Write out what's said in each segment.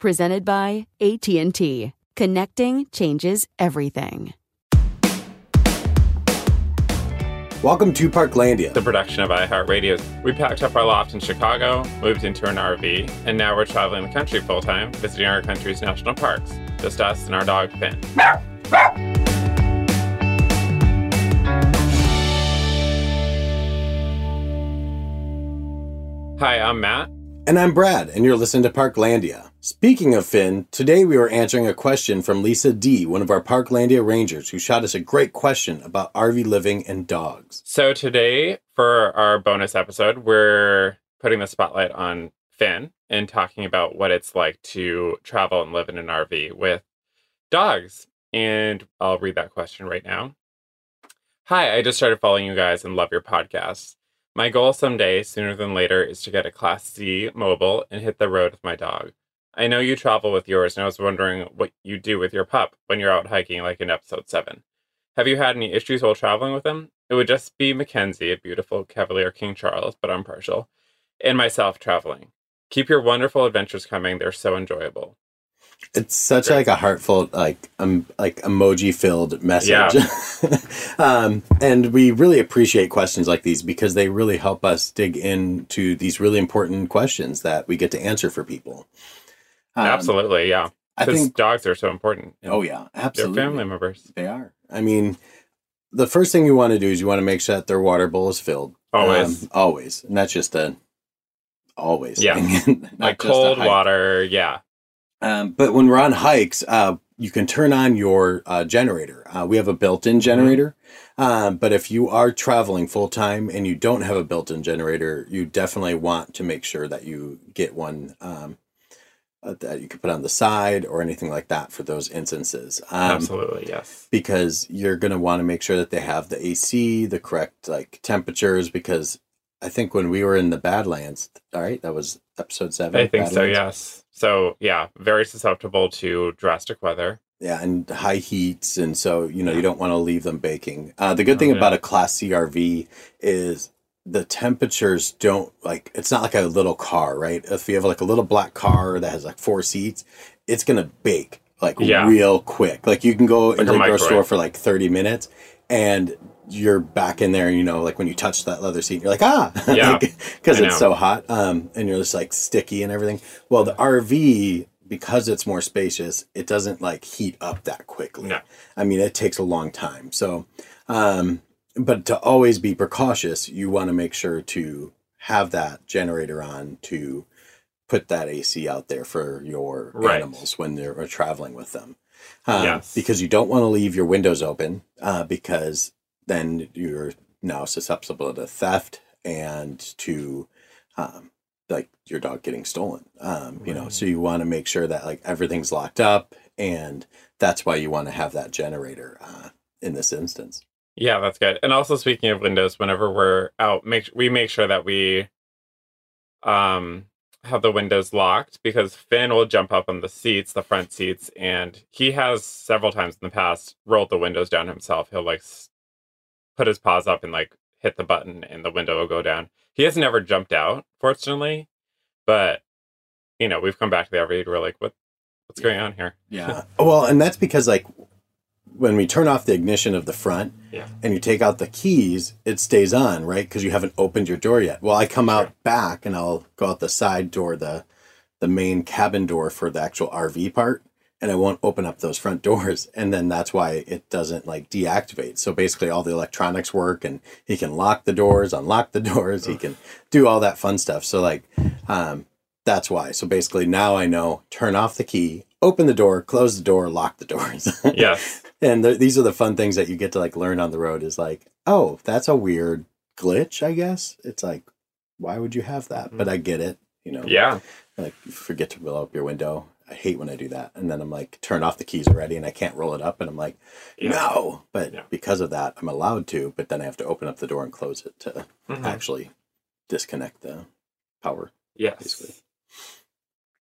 Presented by AT&T. Connecting changes everything. Welcome to Parklandia. the production of iHeartRadio. We packed up our loft in Chicago, moved into an RV, and now we're traveling the country full time, visiting our country's national parks. Just us and our dog Finn. Hi, I'm Matt. And I'm Brad, and you're listening to Parklandia. Speaking of Finn, today we were answering a question from Lisa D., one of our Parklandia Rangers, who shot us a great question about RV living and dogs. So today, for our bonus episode, we're putting the spotlight on Finn and talking about what it's like to travel and live in an RV with dogs. And I'll read that question right now. Hi, I just started following you guys and love your podcast. My goal someday, sooner than later, is to get a Class C mobile and hit the road with my dog. I know you travel with yours, and I was wondering what you do with your pup when you're out hiking, like in episode 7. Have you had any issues while traveling with him? It would just be Mackenzie, a beautiful Cavalier King Charles, but I'm partial, and myself traveling. Keep your wonderful adventures coming. They're so enjoyable. It's such like a heartfelt, like um, like emoji filled message. Yeah. um, and we really appreciate questions like these because they really help us dig into these really important questions that we get to answer for people. Um, absolutely, yeah. I Because think dogs are so important. Oh yeah, absolutely. They're family members. They are. I mean, the first thing you want to do is you want to make sure that their water bowl is filled. Always. Um, always. And that's just a always Yeah. thing. Like cold water, yeah. Um, but when we're on hikes, uh, you can turn on your uh, generator. Uh, we have a built-in Mm-hmm. generator. Um, but if you are traveling full time and you don't have a built-in generator, you definitely want to make sure that you get one um, that you could put on the side or anything like that for those instances. Um, Absolutely, yes. because you're going to want to make sure that they have the AC, the correct like temperatures. Because I think when we were in the Badlands, all right, that was episode seven. I think so, yes. So, yeah, very susceptible to drastic weather. Yeah, and high heats, and so you know you don't want to leave them baking. Uh, the good thing Oh, yeah. about a Class C RV is the temperatures don't like. It's not like a little car, right? If you have like a little black car that has like four seats, it's gonna bake like Yeah. real quick. Like you can go Like into the grocery store for like thirty minutes, and you're back in there. You know, like when you touch that leather seat, you're like ah, Yeah, because I it's so hot, um, and you're just like sticky and everything. Well, the RV because it's more spacious, it doesn't like heat up that quickly. No. I mean, it takes a long time. So, um, but to always be precautious, you want to make sure to have that generator on to put that AC out there for your Right. animals when they're traveling with them. Um, Yes. Because you don't want to leave your windows open uh, because then you're now susceptible to theft and to um, like your dog getting stolen. Um, you know, so you want to make sure that like everything's locked up, and that's why you want to have that generator uh, in this instance. Yeah, that's good. And also speaking of windows, whenever we're out, make we make sure that we um have the windows locked because Finn will jump up on the seats, the front seats, and he has several times in the past rolled the windows down himself. He'll like put his paws up and like hit the button and the window will go down. He has never jumped out, fortunately, but you know, we've come back to the RV we're like, what what's going on here? Yeah. well, and that's because like when we turn off the ignition of the front Yeah. and you take out the keys, it stays on, right? Because you haven't opened your door yet. Well, I come out back and I'll go out the side door, the the main cabin door for the actual RV part, and I won't open up those front doors, and then that's why it doesn't like deactivate. So basically, all the electronics work, and he can lock the doors, unlock the doors, he can do all that fun stuff. So like, um, that's why. So basically, now I know turn off the key, open the door, close the door, lock the doors. Yes. And th- these are the fun things that you get to like learn on the road is like oh that's a weird glitch i guess it's like why would you have that but i get it you know Yeah. like forget to roll up your window i hate when i do that and then i'm like turn off the keys already and i can't roll it up and i'm like Yeah. no but Yeah. because of that i'm allowed to but then i have to open up the door and close it to Mhm. actually disconnect the power Yes. basically.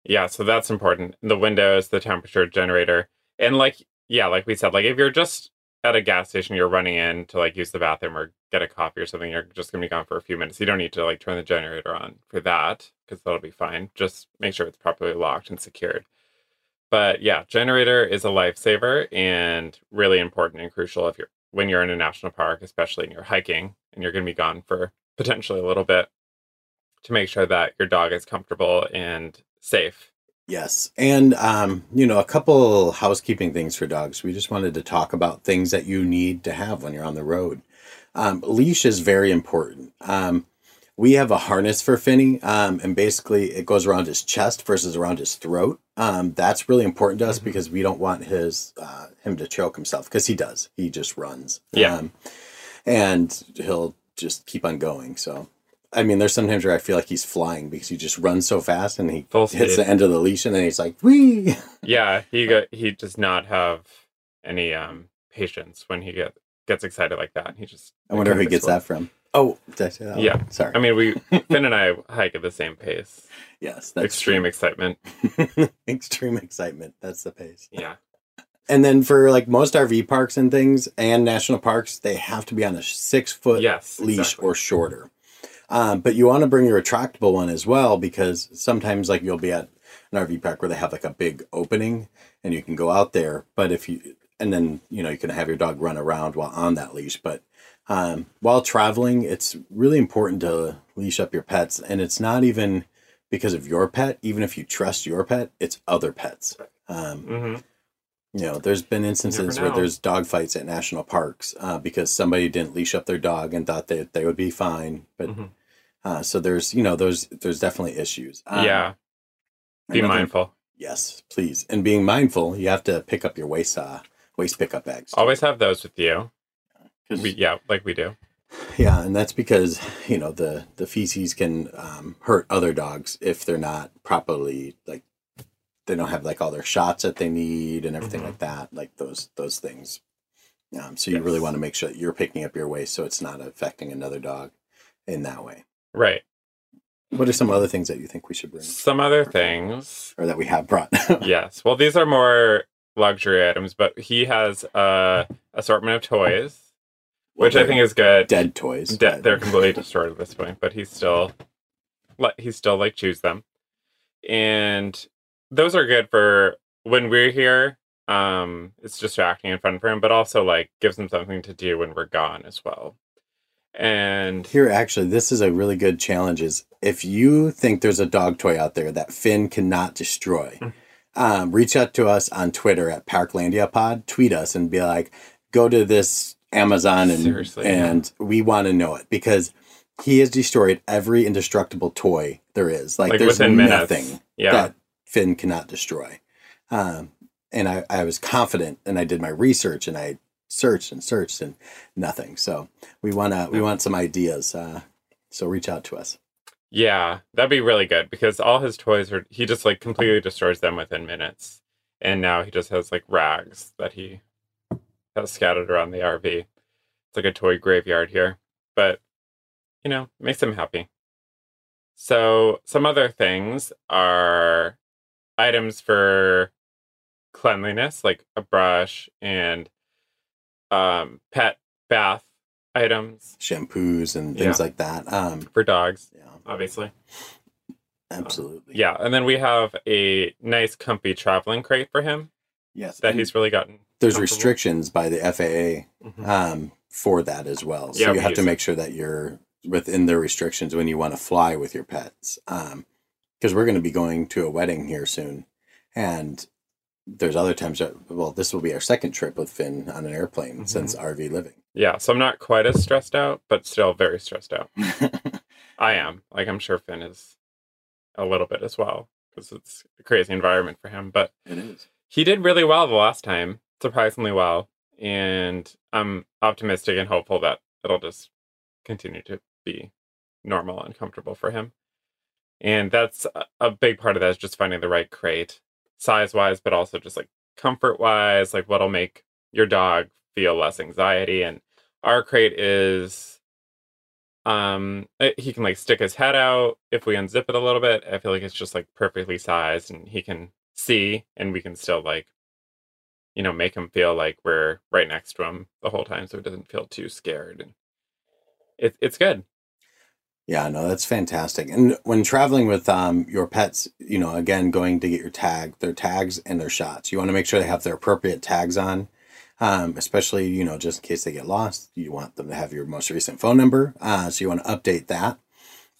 Yeah, so that's important. The windows, the temperature generator. And like yeah, like we said, like if you're just at a gas station, you're running in to like use the bathroom or get a coffee or something, you're just gonna be gone for a few minutes. You don't need to like turn the generator on for that, because that'll be fine. Just make sure it's properly locked and secured. But yeah, generator is a lifesaver and really important and crucial if you're when you're in a national park, especially and you're hiking and you're gonna be gone for potentially a little bit to make sure that your dog is comfortable and safe. Yes. And, um, you know, a couple housekeeping things for dogs. We just wanted to talk about things that you need to have when you're on the road. Um, leash is very important. Um, we have a harness for Finney, um, and basically it goes around his chest versus around his throat. Um, that's really important to us because we don't want his uh, him to choke himself because he does. He just runs. Yeah. Um, and he'll just keep on going. So, I mean, there's sometimes where I feel like he's flying because he just runs so fast and he Full hits speed. the end of the leash and then he's like, wee. Yeah, he got he does not have any um patience when he get gets excited like that. He just I wonder who he gets that from. Oh, did I say that? Yeah. Sorry. I mean, we Finn and I hike at the same pace. yes, that's Extreme excitement. extreme excitement. That's the pace. Yeah. And then for like most RV parks and things and national parks, they have to be on a six foot Yes, leash exactly. or shorter. Um, but you want to bring your retractable one as well because sometimes like you'll be at an RV park where they have like a big opening and you can go out there. But if you and then you know you can have your dog run around while on that leash. But um, while traveling, it's really important to leash up your pets, and it's not even because of your pet. Even if you trust your pet, it's other pets. Um, hmm you know, there's been instances where there's dog fights at national parks uh, because somebody didn't leash up their dog and thought that they would be fine. But Mhm. Uh, so there's, you know, there's there's definitely issues. Um, yeah. Be another- mindful. Yes, please. And being mindful, you have to pick up your waste uh, waste pickup bags. too. Always have those with you. We, yeah, like we do. Yeah, and that's because you know the the feces can um, hurt other dogs if they're not properly like they don't have like all their shots that they need and everything Mhm. like that, like those those things. Um, so you Yes. really want to make sure that you're picking up your waste so it's not affecting another dog in that way. Right. What are some other things that you think we should bring Some other things. or that we have brought? yes. Well, these are more luxury items, but he has a assortment of toys, which I think is good. dead toys. De- they're completely destroyed at this point, but he still he still like choose them, and those are good for when we're here. Um, it's distracting and fun for him, but also like gives him something to do when we're gone as well. And Here, actually, this is a really good challenge. Is if you think there's a dog toy out there that Finn cannot destroy, Mm. um, reach out to us on Twitter at Parklandia Pod. Tweet us and be like, go to this Amazon and Seriously, and we want to know it because he has destroyed every indestructible toy there is. Like, like there's nothing yeah, that Finn cannot destroy. Um, and I, I was confident and I did my research and I searched and searched and nothing. So we wanna we want some ideas. Uh, so reach out to us. Yeah, that'd be really good because all his toys are he just like completely destroys them within minutes. And now he just has like rags that he has scattered around the RV. It's like a toy graveyard here. But you know, makes him happy. So some other things are items for cleanliness, like a brush and um, pet bath items Shampoos and things Yeah. like that. Um, for dogs, yeah, obviously. absolutely. Yeah, and then we have a nice, comfy traveling crate for him Yes. that he's really gotten. there's restrictions by the FAA Mhm. um, for that as well. So Yeah, you we have to make sure that you're within the restrictions when you want to fly with your pets. Um because we're going to be going to a wedding here soon. And there's other times that, well, this will be our second trip with Finn on an airplane Mhm. since RV living. Yeah, so I'm not quite as stressed out, but still very stressed out. I am. Like, I'm sure Finn is a little bit as well because it's a crazy environment for him. But it is. he did really well the last time, surprisingly well. And I'm optimistic and hopeful that it'll just continue to be normal and comfortable for him. And that's a big part of that is just finding the right crate, size wise, but also just like comfort wise, like what'll make your dog feel less anxiety. And our crate is um eh, he can like stick his head out if we unzip it a little bit i feel like it's just like perfectly sized and he can see and we can still like you know make him feel like we're right next to him the whole time so he doesn't feel too scared and it, it's good Yeah, no, that's fantastic. And when traveling with um, your pets, you know, again, going to get your tag, their tags and their shots, you want to make sure they have their appropriate tags on, um, especially, you know, just in case they get lost. You want them to have your most recent phone number. Uh, so you want to update that.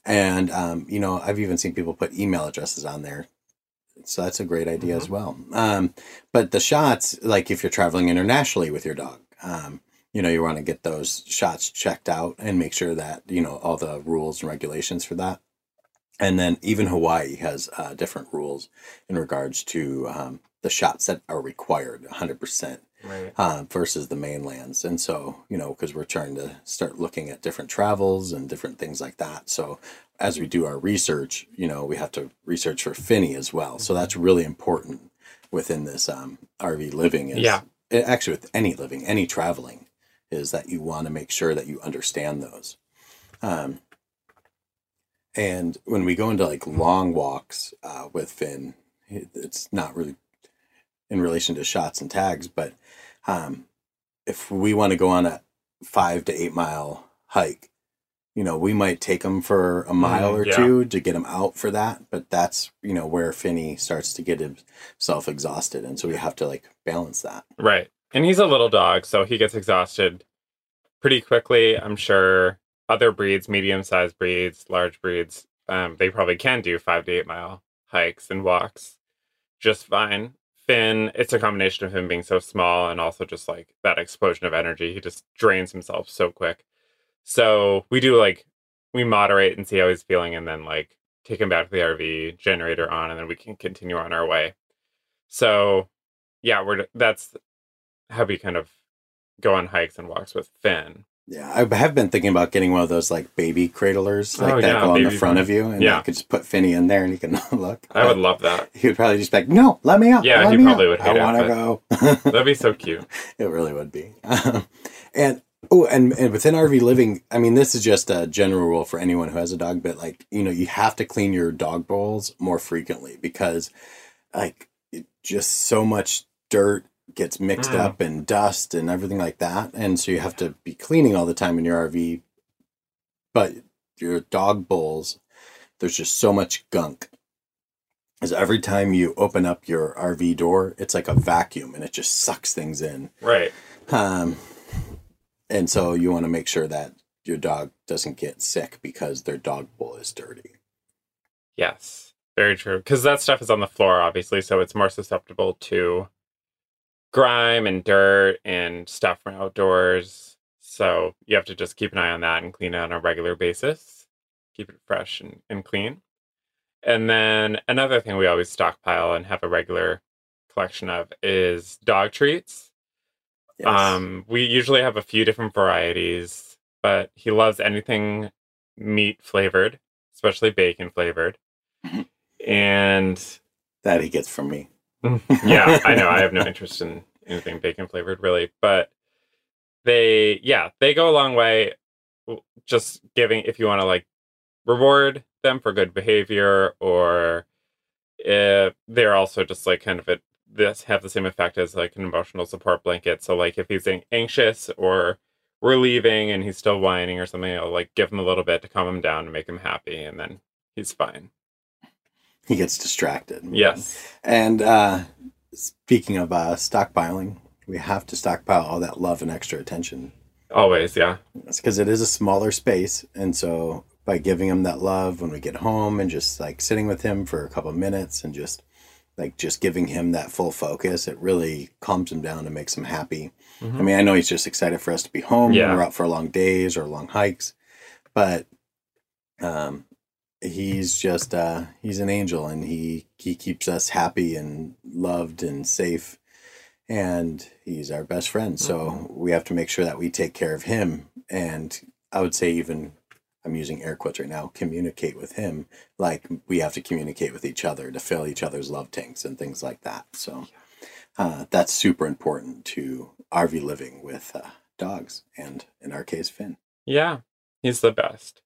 And, um, you know, I've even seen people put email addresses on there. So that's a great idea as well. Um, but the shots, like if you're traveling internationally with your dog, um, you know, you want to get those shots checked out and make sure that, you know, all the rules and regulations for that. And then even Hawaii has uh, different rules in regards to um, the shots that are required 100% right uh, versus the mainlands. And so, you know, because we're trying to start looking at different travels and different things like that. So, as we do our research, you know, we have to research for Finney as well. So, that's really important within this um, RV living. Is, Yeah. Actually, with any living, any traveling, is that you want to make sure that you understand those. Um, and when we go into like long walks uh, with Finn, it- it's not really in relation to shots and tags, but um, if we want to go on a five to eight mile hike, you know, we might take him for a mile Mhm, or yeah. two to get him out for that. But that's, you know, where Finney starts to get himself exhausted. And so we have to like balance that. right and he's a little dog so he gets exhausted pretty quickly i'm sure. Other breeds medium sized breeds large breeds um, they probably can do five to eight mile hikes and walks just fine. Finn it's a combination of him being so small and also just like that explosion of energy he just drains himself so quick. So we do like we moderate and see how he's feeling and then like take him back to the rv generator on and then we can continue on our way. So yeah we're that's how we kind of go on hikes and walks with finn Yeah. I have been thinking about getting one of those like baby cradlers like Oh, that yeah, go on the front of you. And Yeah. I could just put Finny in there and he can look. i would love that He would probably just be like, no, let me out. Yeah, let he me probably out. would I want to go. that'd be so cute It really would be. Um, and oh, and, and within RV living, I mean, this is just a general rule for anyone who has a dog, but like, you know, you have to clean your dog bowls more frequently because like it, just so much dirt gets mixed Mm. up and dust and everything like that. And so you have to be cleaning all the time in your RV. But your dog bowls, there's just so much gunk. Is every time you open up your RV door, it's like a vacuum and it just sucks things in. right Um, and so you want to make sure that your dog doesn't get sick because their dog bowl is dirty. Yes, very true. Because that stuff is on the floor, obviously, so it's more susceptible to grime and dirt and stuff from outdoors. So you have to just keep an eye on that and clean it on a regular basis. Keep it fresh and, and clean. And then another thing we always stockpile and have a regular collection of is dog treats. Yes. Um, we usually have a few different varieties, but he loves anything meat flavored, especially bacon flavored. and that he gets from me. yeah, I know I have no interest in anything bacon flavored really, but they yeah, they go a long way just giving if you want to like reward them for good behavior or if they're also just like kind of a this have the same effect as like an emotional support blanket. So like if he's anxious or we're leaving and he's still whining or something, I'll like give him a little bit to calm him down and make him happy, and then he's fine. He gets distracted. Yes. And uh, speaking of uh, stockpiling, we have to stockpile all that love and extra attention. Always, yeah. It's because it is a smaller space, and so by giving him that love when we get home and just like sitting with him for a couple of minutes and just like just giving him that full focus, it really calms him down and makes him happy. Mm-hmm. I mean, I know he's just excited for us to be home yeah. when we're out for long days or long hikes, but um, he's just uh, he's an angel and he he keeps us happy and loved and safe, and he's our best friend. So mm-hmm. we have to make sure that we take care of him, and I would say even I'm using air quotes right now, communicate with him like we have to communicate with each other to fill each other's love tanks and things like that. So uh, that's super important to RV living with uh, dogs and in our case, Finn. Yeah, he's the best.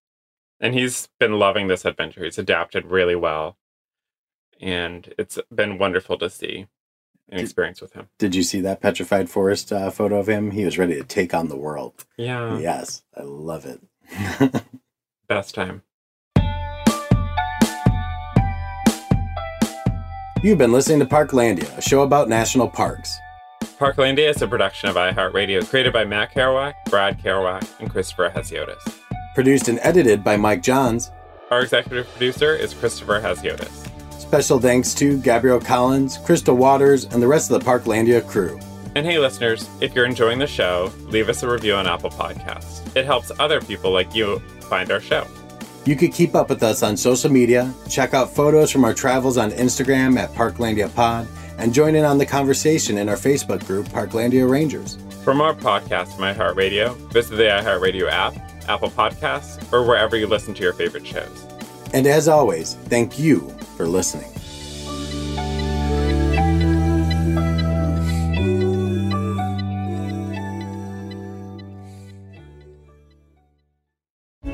And he's been loving this adventure. He's adapted really well. And it's been wonderful to see and experience with him. Did you see that petrified forest uh, photo of him? He was ready to take on the world. Yeah. Yes, I love it. Best time. You've been listening to Parklandia, a show about national parks. Parklandia is a production of iHeartRadio, created by Matt Kirouac, Brad Kirouac, and Christopher Hasiotis. Produced and edited by Mike Johns. Our executive producer is Christopher Hasiotis. Special thanks to Gabrielle Collins, Crystal Waters, and the rest of the Parklandia crew. And hey, listeners, if you're enjoying the show, leave us a review on Apple Podcasts. It helps other people like you find our show. You can keep up with us on social media, check out photos from our travels on Instagram at Parklandia Pod, and join in on the conversation in our Facebook group, Parklandia Rangers. For more podcasts from iHeartRadio, visit the iHeartRadio app, Apple Podcasts, or wherever you listen to your favorite shows. And as always, thank you for listening.